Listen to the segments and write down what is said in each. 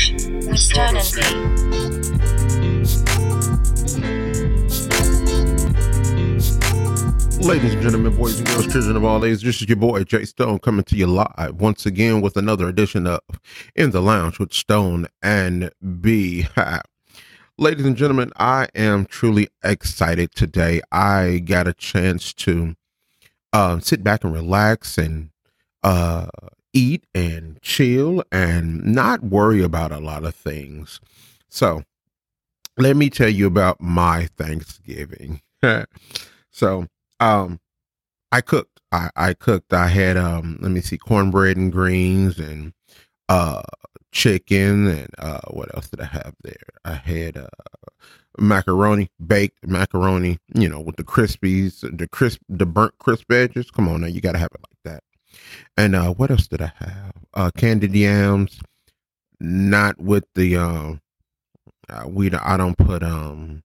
Lounge with Stone and B. Ladies and gentlemen, boys and girls, children of all ages, this is your boy Jay Stone coming to you live once again with another edition of In the Lounge with Stone and B. Ladies and gentlemen, I am truly excited today. I got a chance to uh, sit back and relax and uh, eat and chill and not worry about a lot of things. So, let me tell you about my Thanksgiving. so, um, I cooked. I, I cooked. I had um, let me see, cornbread and greens and uh, chicken and uh, what else did I have there? I had uh, macaroni, baked macaroni. You know, with the crispies, the crisp, the burnt crisp edges. Come on now, you got to have it like that. And uh, what else did I have? Uh, candied yams, not with the um. Uh, we I don't put um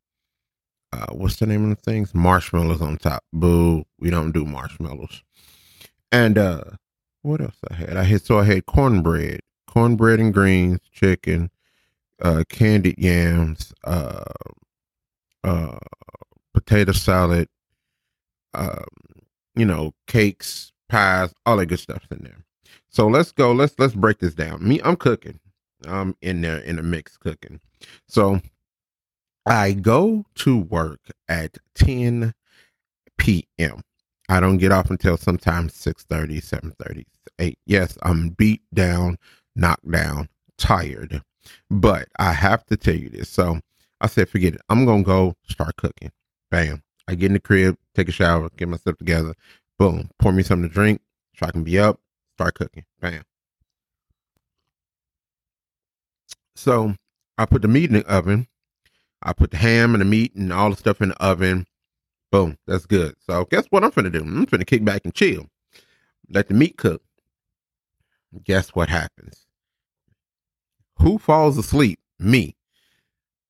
uh, what's the name of the things? Marshmallows on top. Boo. We don't do marshmallows. And uh what else I had? I had so I had cornbread, cornbread and greens, chicken, uh candied yams, uh uh potato salad, um, you know, cakes, pies, all that good stuff's in there. So let's go. Let's let's break this down. Me, I'm cooking. I'm in there in the mix cooking. So I go to work at 10 p.m. I don't get off until sometimes 6:30, 7:30, 8. Yes, I'm beat down, knocked down, tired. But I have to tell you this. So I said, forget it. I'm gonna go start cooking. Bam. I get in the crib, take a shower, get myself together. Boom. Pour me something to drink so I can be up, start cooking. Bam. So I put the meat in the oven I put the ham and the meat and all the stuff in the oven. Boom, that's good. So guess what I'm finna do? I'm finna kick back and chill. Let the meat cook. Guess what happens? Who falls asleep? Me.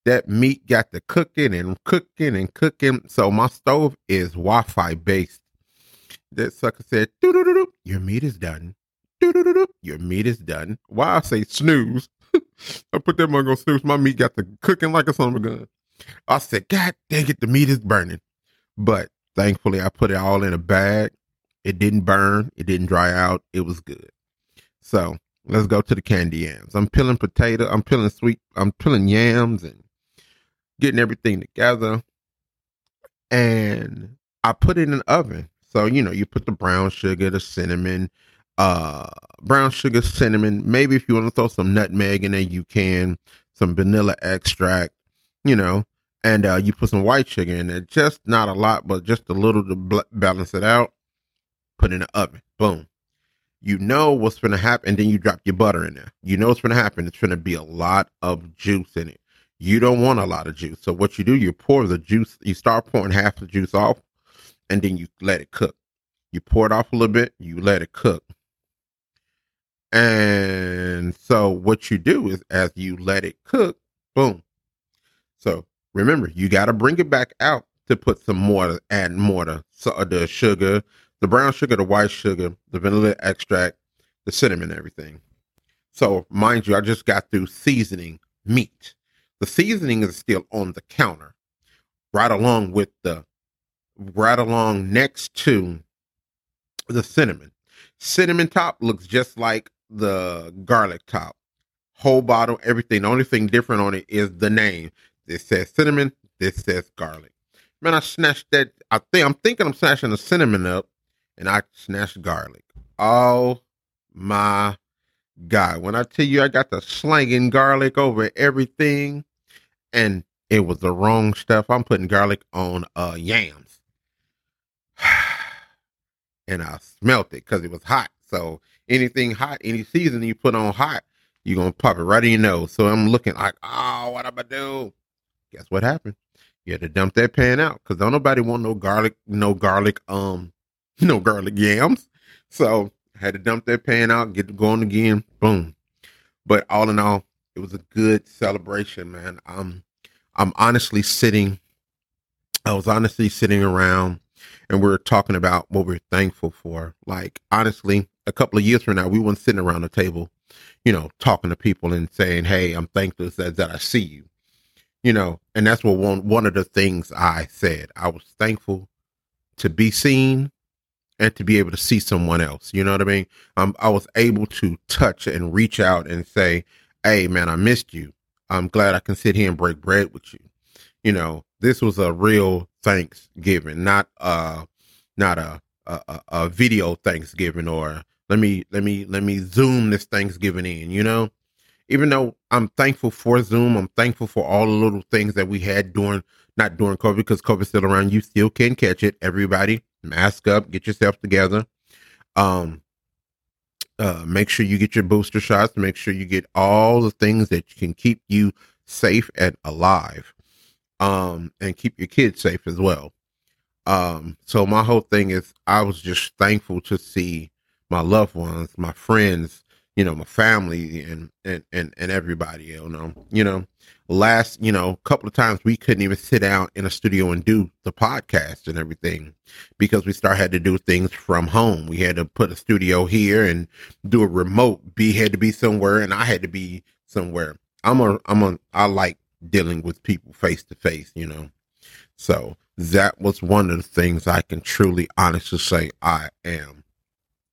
That meat got the cooking and cooking and cooking. So my stove is Wi-Fi based. That sucker said, "Doo-doo-doo-doo, "Your meat is done. Your meat is done." Why I say snooze? I put that mug on snooze. My meat got to cooking like a son of a gun. I said, God dang it, the meat is burning. But thankfully, I put it all in a bag. It didn't burn. It didn't dry out. It was good. So let's go to the candy yams. I'm peeling potato. I'm peeling sweet. I'm peeling yams and getting everything together. And I put it in the oven. So, you know, you put the brown sugar, the cinnamon, uh brown sugar, cinnamon. Maybe if you want to throw some nutmeg in there, you can. Some vanilla extract, you know, and uh, you put some white sugar in there. Just not a lot, but just a little to bl- balance it out. Put in the oven. Boom. You know what's going to happen. And then you drop your butter in there. You know what's going to happen. It's going to be a lot of juice in it. You don't want a lot of juice. So what you do, you pour the juice. You start pouring half the juice off, and then you let it cook. You pour it off a little bit. You let it cook and so what you do is as you let it cook, boom. So remember, you got to bring it back out to put some more, add more to so, the sugar, the brown sugar, the white sugar, the vanilla extract, the cinnamon, everything. So mind you, I just got through seasoning meat. The seasoning is still on the counter, right along with the, right along next to the cinnamon. Cinnamon top looks just like the garlic top. Whole bottle, everything. The only thing different on it is the name. This says cinnamon. This says garlic. Man, I snatched that. I think I'm thinking I'm snatching the cinnamon up, and I snatched garlic. Oh my god! When I tell you I got the slanging garlic over everything, and it was the wrong stuff. I'm putting garlic on uh yams, and I smelt it because it was hot. So anything hot, any seasoning you put on hot, you're gonna pop it right in your nose. So I'm looking like, oh, what am I do? Guess what happened? You had to dump that pan out because don't nobody want no garlic, no garlic, um, no garlic yams. So I had to dump that pan out, get going again. Boom. But all in all, it was a good celebration, man. Um, I'm honestly sitting. I was honestly sitting around and we are talking about what we're thankful for. Like honestly, a couple of years from now, we weren't sitting around the table, you know, talking to people and saying, "Hey, I'm thankful that, that I see you," you know. And that's what one one of the things I said. I was thankful to be seen and to be able to see someone else. You know what I mean? Um, I was able to touch and reach out and say, "Hey, man, I missed you. I'm glad I can sit here and break bread with you." You know, this was a real Thanksgiving, not uh, not a a, a video Thanksgiving or let me let me let me zoom this Thanksgiving in. You know, even though I'm thankful for Zoom, I'm thankful for all the little things that we had during not during COVID because COVID's still around. You still can catch it. Everybody, mask up, get yourself together. Um, uh, make sure you get your booster shots. Make sure you get all the things that can keep you safe and alive. Um, and keep your kids safe as well. Um, so my whole thing is I was just thankful to see my loved ones, my friends, you know, my family and and and, and everybody, you know. You know, last, you know, couple of times we couldn't even sit down in a studio and do the podcast and everything because we start had to do things from home. We had to put a studio here and do a remote. B had to be somewhere and I had to be somewhere. I'm a I'm a I like dealing with people face to face, you know. So that was one of the things I can truly honestly say I am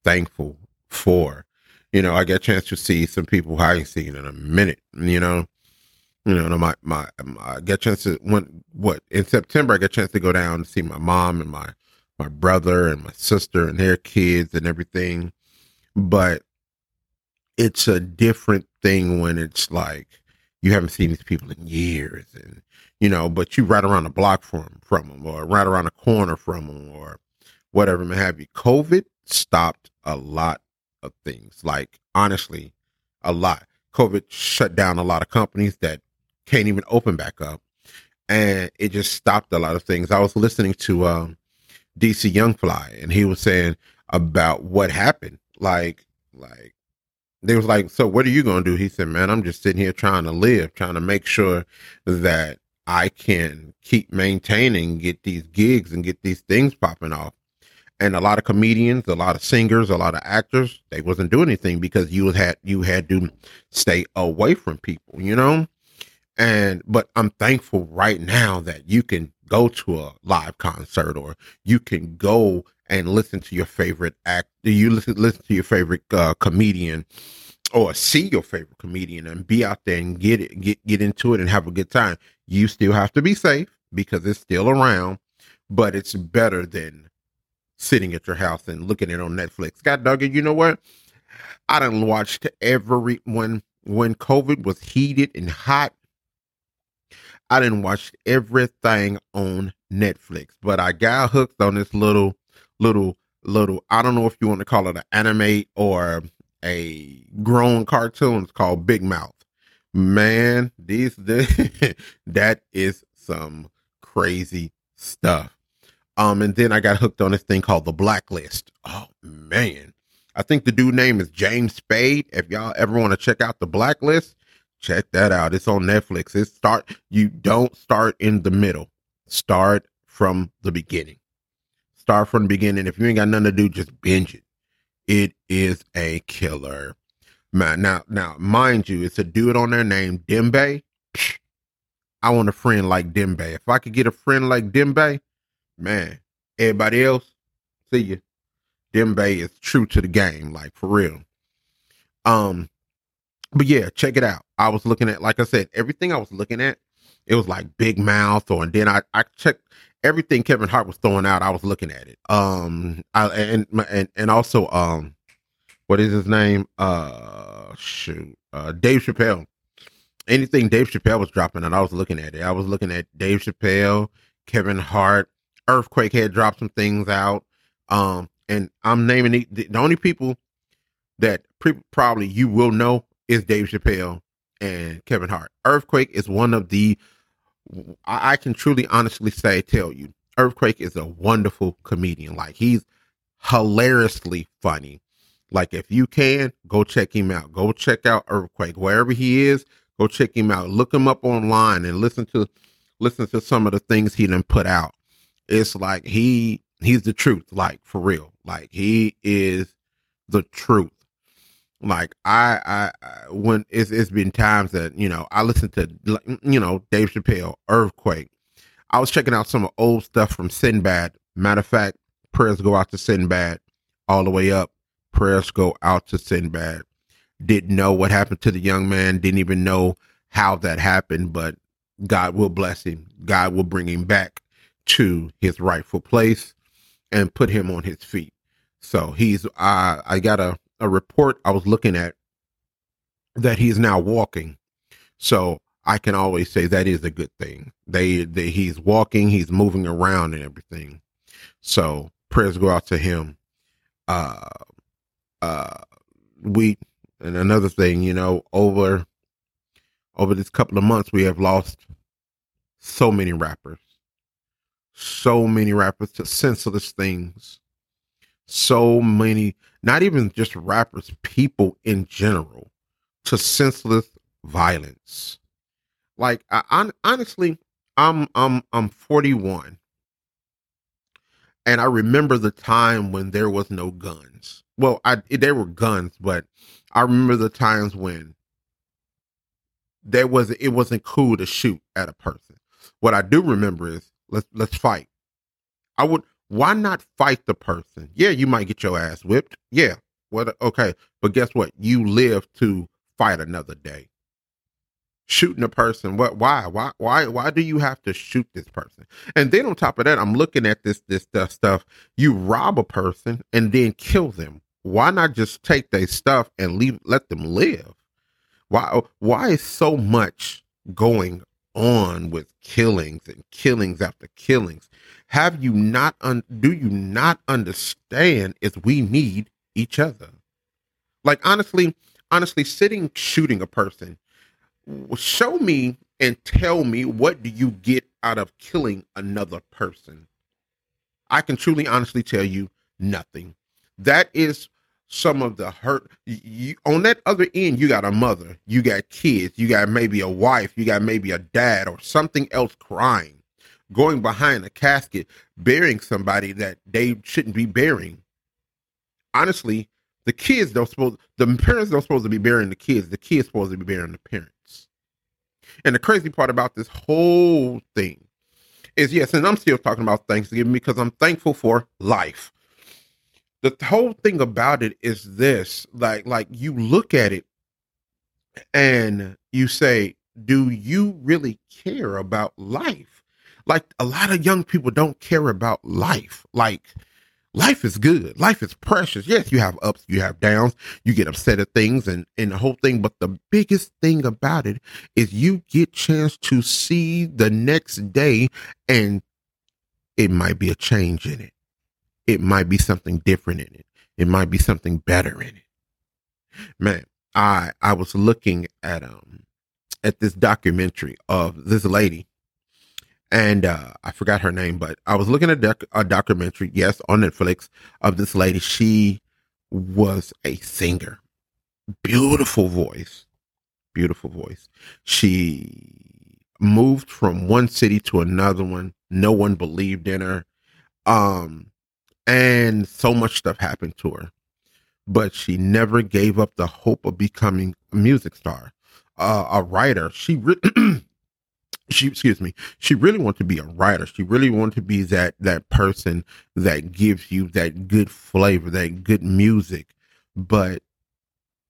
thankful for. You know, I get a chance to see some people I ain't seen in a minute, you know. You know, my, my, my I get a chance to when what in September I get a chance to go down and see my mom and my my brother and my sister and their kids and everything. But it's a different thing when it's like you haven't seen these people in years and you know, but you right around the block from from them, or right around the corner from them, or whatever may have you. COVID stopped a lot of things. Like honestly, a lot. COVID shut down a lot of companies that can't even open back up, and it just stopped a lot of things. I was listening to um, DC Young Fly, and he was saying about what happened. Like, like they was like, "So what are you gonna do?" He said, "Man, I'm just sitting here trying to live, trying to make sure that I can keep maintaining, get these gigs and get these things popping off. And a lot of comedians, a lot of singers, a lot of actors, they wasn't doing anything because you had you had to stay away from people, you know? And but I'm thankful right now that you can go to a live concert or you can go and listen to your favorite act do you listen listen to your favorite uh, comedian or see your favorite comedian and be out there and get it, get get into it and have a good time. You still have to be safe because it's still around, but it's better than sitting at your house and looking at it on Netflix. Dog it, you know what? I done watched every when when COVID was heated and hot. I didn't watch everything on Netflix, but I got hooked on this little little little I don't know if you want to call it an anime or a grown cartoon. It's called Big Mouth. Man, these that is some crazy stuff. Um, and then I got hooked on this thing called The Blacklist. Oh man, I think the dude name is James Spade. If y'all ever want to check out The Blacklist, check that out. It's on Netflix. It start you don't start in the middle. Start from the beginning. Start from the beginning. If you ain't got nothing to do, just binge it. It is a killer. Man, now, now, mind you, it's a dude on there named Dembe. I want a friend like Dembe. If I could get a friend like Dembe, man, everybody else, see you. Dembe is true to the game, like for real. Um, but yeah, check it out. I was looking at, like I said, everything I was looking at, it was like Big Mouth, or and then I I checked everything Kevin Hart was throwing out, I was looking at it. Um, I, and and and also um, what is his name? Uh, shoot, uh, Dave Chappelle. Anything Dave Chappelle was dropping, and I was looking at it. I was looking at Dave Chappelle, Kevin Hart, Earthquake had dropped some things out. Um, and I'm naming the, the only people that pre- probably you will know is Dave Chappelle and Kevin Hart. Earthquake is one of the I, can truly honestly say, tell you, Earthquake is a wonderful comedian. Like he's hilariously funny. Like if you can, go check him out. Go check out Earthquake wherever he is. Go check him out. Look him up online and listen to listen to some of the things he done put out. It's like he he's the truth, like for real. Like he is the truth. Like I, I, I when it's it's been times that you know I listen to you know Dave Chappelle, Earthquake. I was checking out some old stuff from Sinbad. Matter of fact, prayers go out to Sinbad all the way up. Prayers go out to Sinbad. Didn't know what happened to the young man. Didn't even know how that happened, but God will bless him. God will bring him back to his rightful place and put him on his feet. So he's uh, I got a, a report I was looking at that he's now walking. So I can always say that is a good thing. They, they he's walking, he's moving around and everything. So prayers go out to him. Uh uh we and another thing, you know, over over this couple of months we have lost so many rappers so many rappers to senseless things. So many, not even just rappers, people in general, to senseless violence. Like I, honestly, I'm I'm I'm 41, and I remember the time when there was no guns. Well, I there were guns, but I remember the times when there was it wasn't cool to shoot at a person. What I do remember is Let's let's fight. I would why not fight the person? Yeah, you might get your ass whipped. Yeah. What okay. But guess what? You live to fight another day. Shooting a person. What why? Why why why do you have to shoot this person? And then on top of that, I'm looking at this this stuff. You rob a person and then kill them. Why not just take their stuff and leave let them live? Why why is so much going on with killings and killings after killings. Have you not un- do you not understand is we need each other? Like honestly, honestly sitting shooting a person show me and tell me what do you get out of killing another person? I can truly honestly tell you nothing. That is some of the hurt you, on that other end you got a mother you got kids you got maybe a wife you got maybe a dad or something else crying going behind a casket burying somebody that they shouldn't be burying. Honestly the kids don't supposed the parents don't supposed to be burying the kids the kids supposed to be burying the parents. And the crazy part about this whole thing is yes and i'm still talking about thanksgiving because i'm thankful for life the whole thing about it is this like like you look at it and you say do you really care about life? Like a lot of young people don't care about life. Like life is good. Life is precious. Yes you have ups you have downs you get upset at things and and the whole thing but the biggest thing about it is you get chance to see the next day and it might be a change in it it might be something different in it. It might be something better in it. Man, I I was looking at um at this documentary of this lady, and uh, I forgot her name, but I was looking at doc- a documentary, yes, on Netflix of this lady. She was a singer, beautiful voice, beautiful voice. She moved from one city to another one. No one believed in her. Um, and so much stuff happened to her. But she never gave up the hope of becoming a music star uh, a writer. She re- she excuse me she really wanted to be a writer. She really wanted to be that that person that gives you that good flavor that good music. But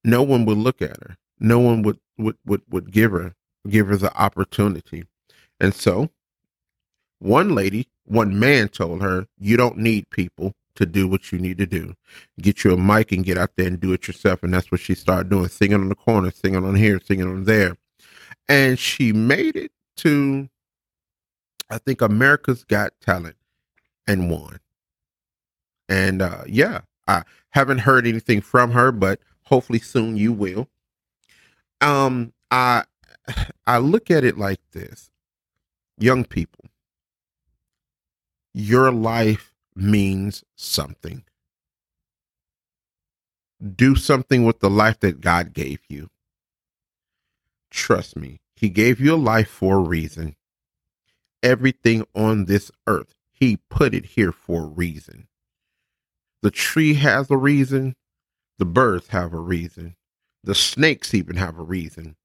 no one would look at her. No one would would would, would give her give her the opportunity. And so one lady one man told her, You don't need people to do what you need to do. Get you a mic and get out there and do it yourself. And that's what she started doing singing on the corner, singing on here, singing on there. And she made it to, I think, America's Got Talent and won. And uh, yeah, I haven't heard anything from her, but hopefully soon you will. Um, I I look at it like this: young people, your life means something. Do something with the life that God gave you. Trust me, He gave you a life for a reason. Everything on this earth, He put it here for a reason. The tree has a reason. The birds have a reason. The snakes even have a reason.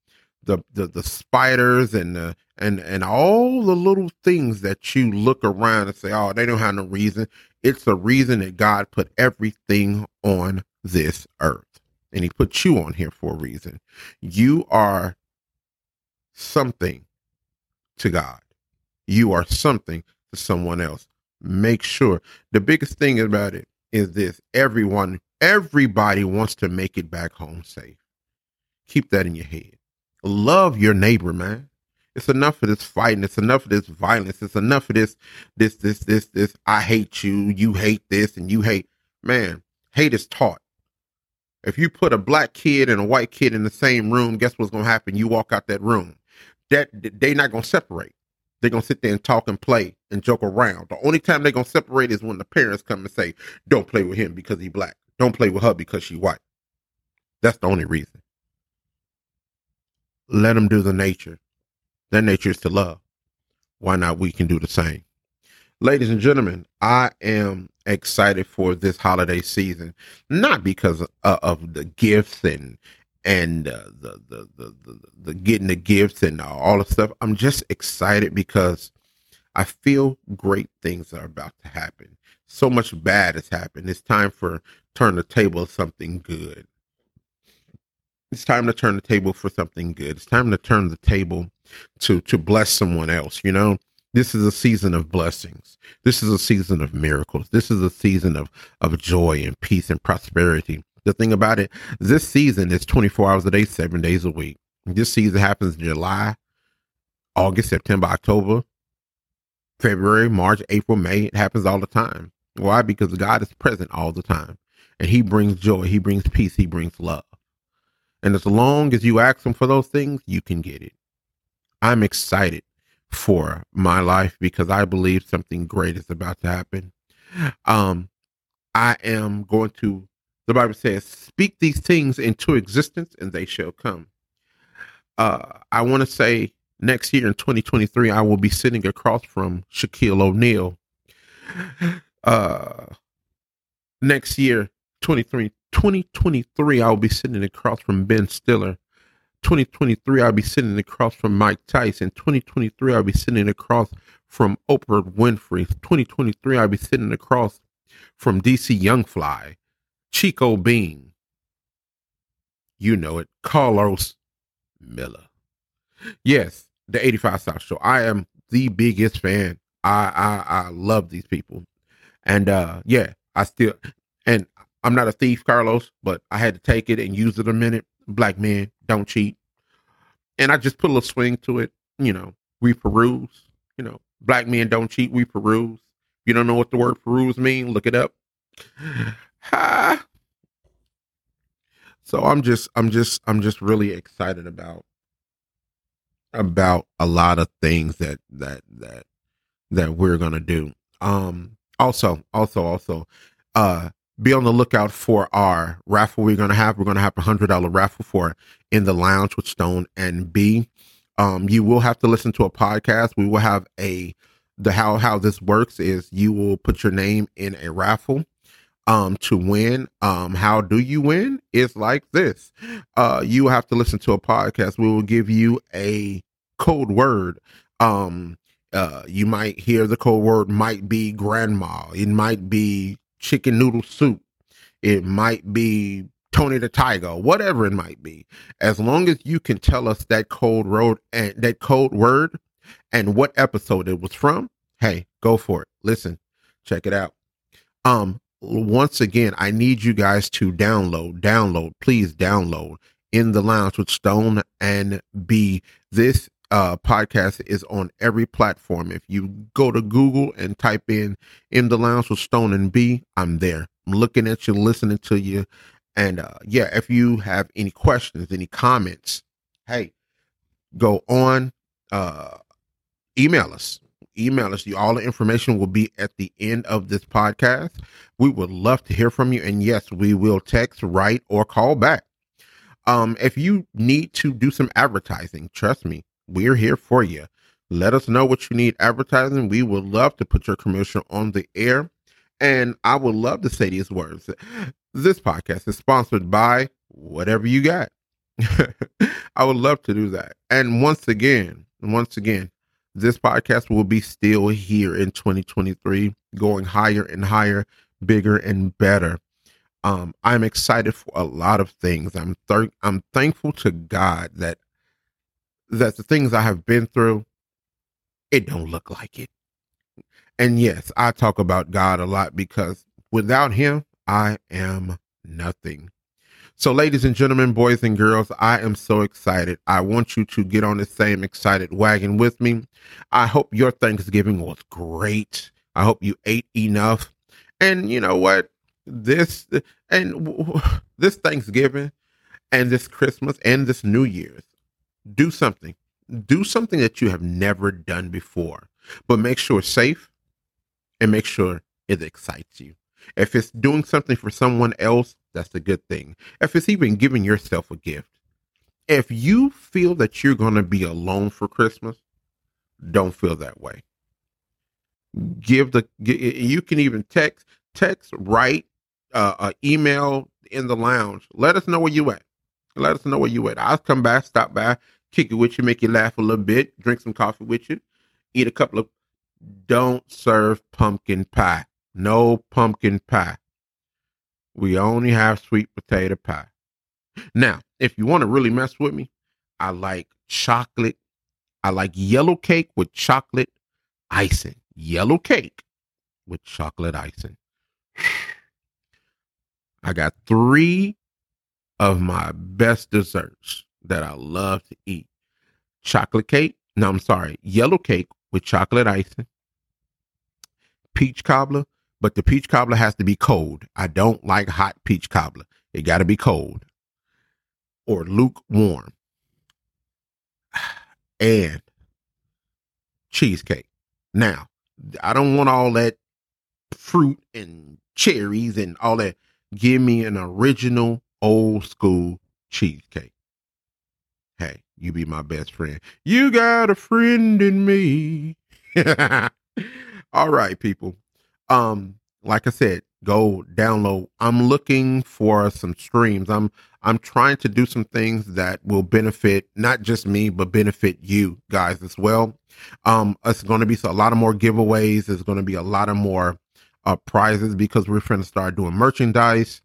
The the, the spiders and the and and all the little things that you look around and say, oh, they don't have no reason. It's the reason that God put everything on this earth. And he put you on here for a reason. You are something to God. You are something to someone else. Make sure the biggest thing about it is this everyone, everybody wants to make it back home safe. Keep that in your head. Love your neighbor, man. It's enough of this fighting. It's enough of this violence. It's enough of this, this, this, this, this. I hate you. You hate this, and you hate. Man, hate is taught. If you put a black kid and a white kid in the same room, guess what's gonna happen? You walk out that room. That they're not gonna separate. They're gonna sit there and talk and play and joke around. The only time they're gonna separate is when the parents come and say, "Don't play with him because he black. Don't play with her because she white." That's the only reason. Let them do the nature. Their nature is to love. Why not we can do the same? Ladies and gentlemen, I am excited for this holiday season, not because of, of the gifts and and uh, the, the, the the the getting the gifts and all the stuff. I'm just excited because I feel great things are about to happen. So much bad has happened. It's time for turn the table something good. It's time to turn the table for something good. It's time to turn the table to to bless someone else. You know, this is a season of blessings. This is a season of miracles. This is a season of of joy and peace and prosperity. The thing about it, this season is 24 hours a day, seven days a week. This season happens in July, August, September, October, February, March, April, May. It happens all the time. Why? Because God is present all the time. And He brings joy, He brings peace, He brings love. And as long as you ask Him for those things, you can get it. I'm excited for my life because I believe something great is about to happen. Um, I am going to, the Bible says, speak these things into existence and they shall come. Uh, I want to say next year in 2023, I will be sitting across from Shaquille O'Neal. Uh, next year, 23, 2023, I will be sitting across from Ben Stiller. 2023, I'll be sitting across from Mike Tyson. 2023, I'll be sitting across from Oprah Winfrey. 2023, I'll be sitting across from DC Young Fly, Chico Bean. You know it, Carlos Miller. Yes, the 85 South Show. I am the biggest fan. I I, I love these people. And uh yeah, I still and I'm not a thief, Carlos, but I had to take it and use it a minute. Black men don't cheat. And I just put a little swing to it. You know, we peruse. You know, black men don't cheat. We peruse. If you don't know what the word peruse mean, look it up. Ha. So I'm just, I'm just, I'm just really excited about about a lot of things that that that that we're gonna do. Um, also, also, also, uh, be on the lookout for our raffle we're going to have. We're going to have a hundred dollar raffle for in the lounge with Stone and B. Um, you will have to listen to a podcast. We will have a the how how this works is you will put your name in a raffle um to win. Um, how do you win? It's like this. Uh, you have to listen to a podcast. We will give you a code word. Um, uh, you might hear the code word might be grandma. It might be chicken noodle soup. It might be Tony the Tiger, whatever it might be. As long as you can tell us that code road and that code word and what episode it was from, hey, go for it. Listen, check it out. Um, once again, I need you guys to download, download, please download in the lounge with Stone and B. This uh, podcast is on every platform. If you go to Google and type in "In the Lounge with Stone and B," I'm there. I'm looking at you, listening to you, and uh, yeah, if you have any questions, any comments, hey, go on, uh, email us. Email us. All the information will be at the end of this podcast. We would love to hear from you, and yes, we will text, write, or call back. Um, if you need to do some advertising, trust me, we're here for you. Let us know what you need advertising. We would love to put your commercial on the air. And I would love to say these words. This podcast is sponsored by whatever you got. I would love to do that. And once again, once again, this podcast will be still here in 2023, going higher and higher, bigger and better. Um, I'm excited for a lot of things. I'm th- I'm thankful to God that that the things I have been through, it don't look like it. And yes, I talk about God a lot because without Him, I am nothing. So, ladies and gentlemen, boys and girls, I am so excited. I want you to get on the same excited wagon with me. I hope your Thanksgiving was great. I hope you ate enough. And you know what? This and this Thanksgiving and this Christmas and this New Year's, do something. Do something that you have never done before, but make sure it's safe and make sure it excites you. If it's doing something for someone else, that's a good thing. If it's even giving yourself a gift. If you feel that you're going to be alone for Christmas, don't feel that way. Give the you can even text text write uh, uh email in the lounge. Let us know where you at. Let us know where you at. I'll come by, stop by, kick it with you, make you laugh a little bit, drink some coffee with you, eat a couple of. Don't serve pumpkin pie. No pumpkin pie. We only have sweet potato pie. Now, if you want to really mess with me, I like chocolate. I like yellow cake with chocolate icing. Yellow cake with chocolate icing. I got three of my best desserts that I love to eat chocolate cake. No, I'm sorry, yellow cake with chocolate icing, peach cobbler but the peach cobbler has to be cold. I don't like hot peach cobbler. It got to be cold or lukewarm. And cheesecake. Now, I don't want all that fruit and cherries and all that. Give me an original old school cheesecake. You be my best friend. You got a friend in me. all right, people. Um like i said go download. I'm looking for some streams. I'm i'm trying to do some things that will benefit not just me but benefit you guys as well. Um it's going to be a lot of more giveaways. There's going to be a lot of more uh prizes because we're trying to start doing merchandise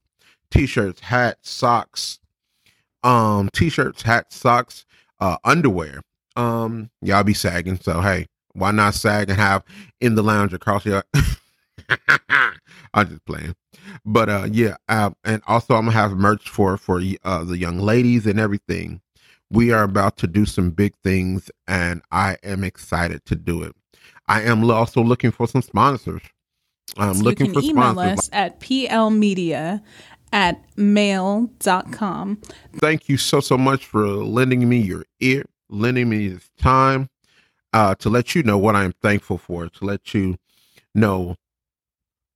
t-shirts hats socks um t-shirts hats socks uh underwear um y'all be sagging so hey why not sag and have in the lounge across your I'm just playing, but uh, yeah, uh, and also I'm gonna have merch for for uh, the young ladies and everything. We are about to do some big things, and I am excited to do it. I am also looking for some sponsors. I'm so looking you can for email sponsors. us at plmedia at mail.com. Thank you so so much for lending me your ear, lending me this time uh, to let you know what I'm thankful for, to let you know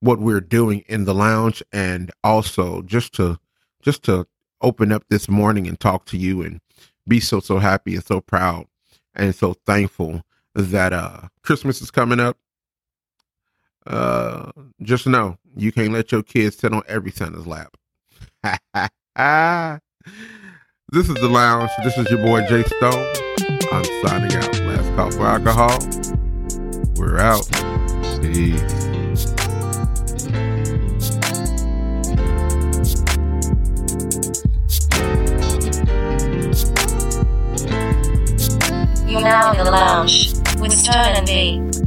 what we're doing in the lounge and also just to just to open up this morning and talk to you and be so so happy and so proud and so thankful that uh Christmas is coming up. Uh just know you can't let your kids sit on every Santa's lap. this is the lounge. This is your boy Jay Stone. I'm signing out. Last call for alcohol. We're out. Peace. You're now in the lounge with Stone and B.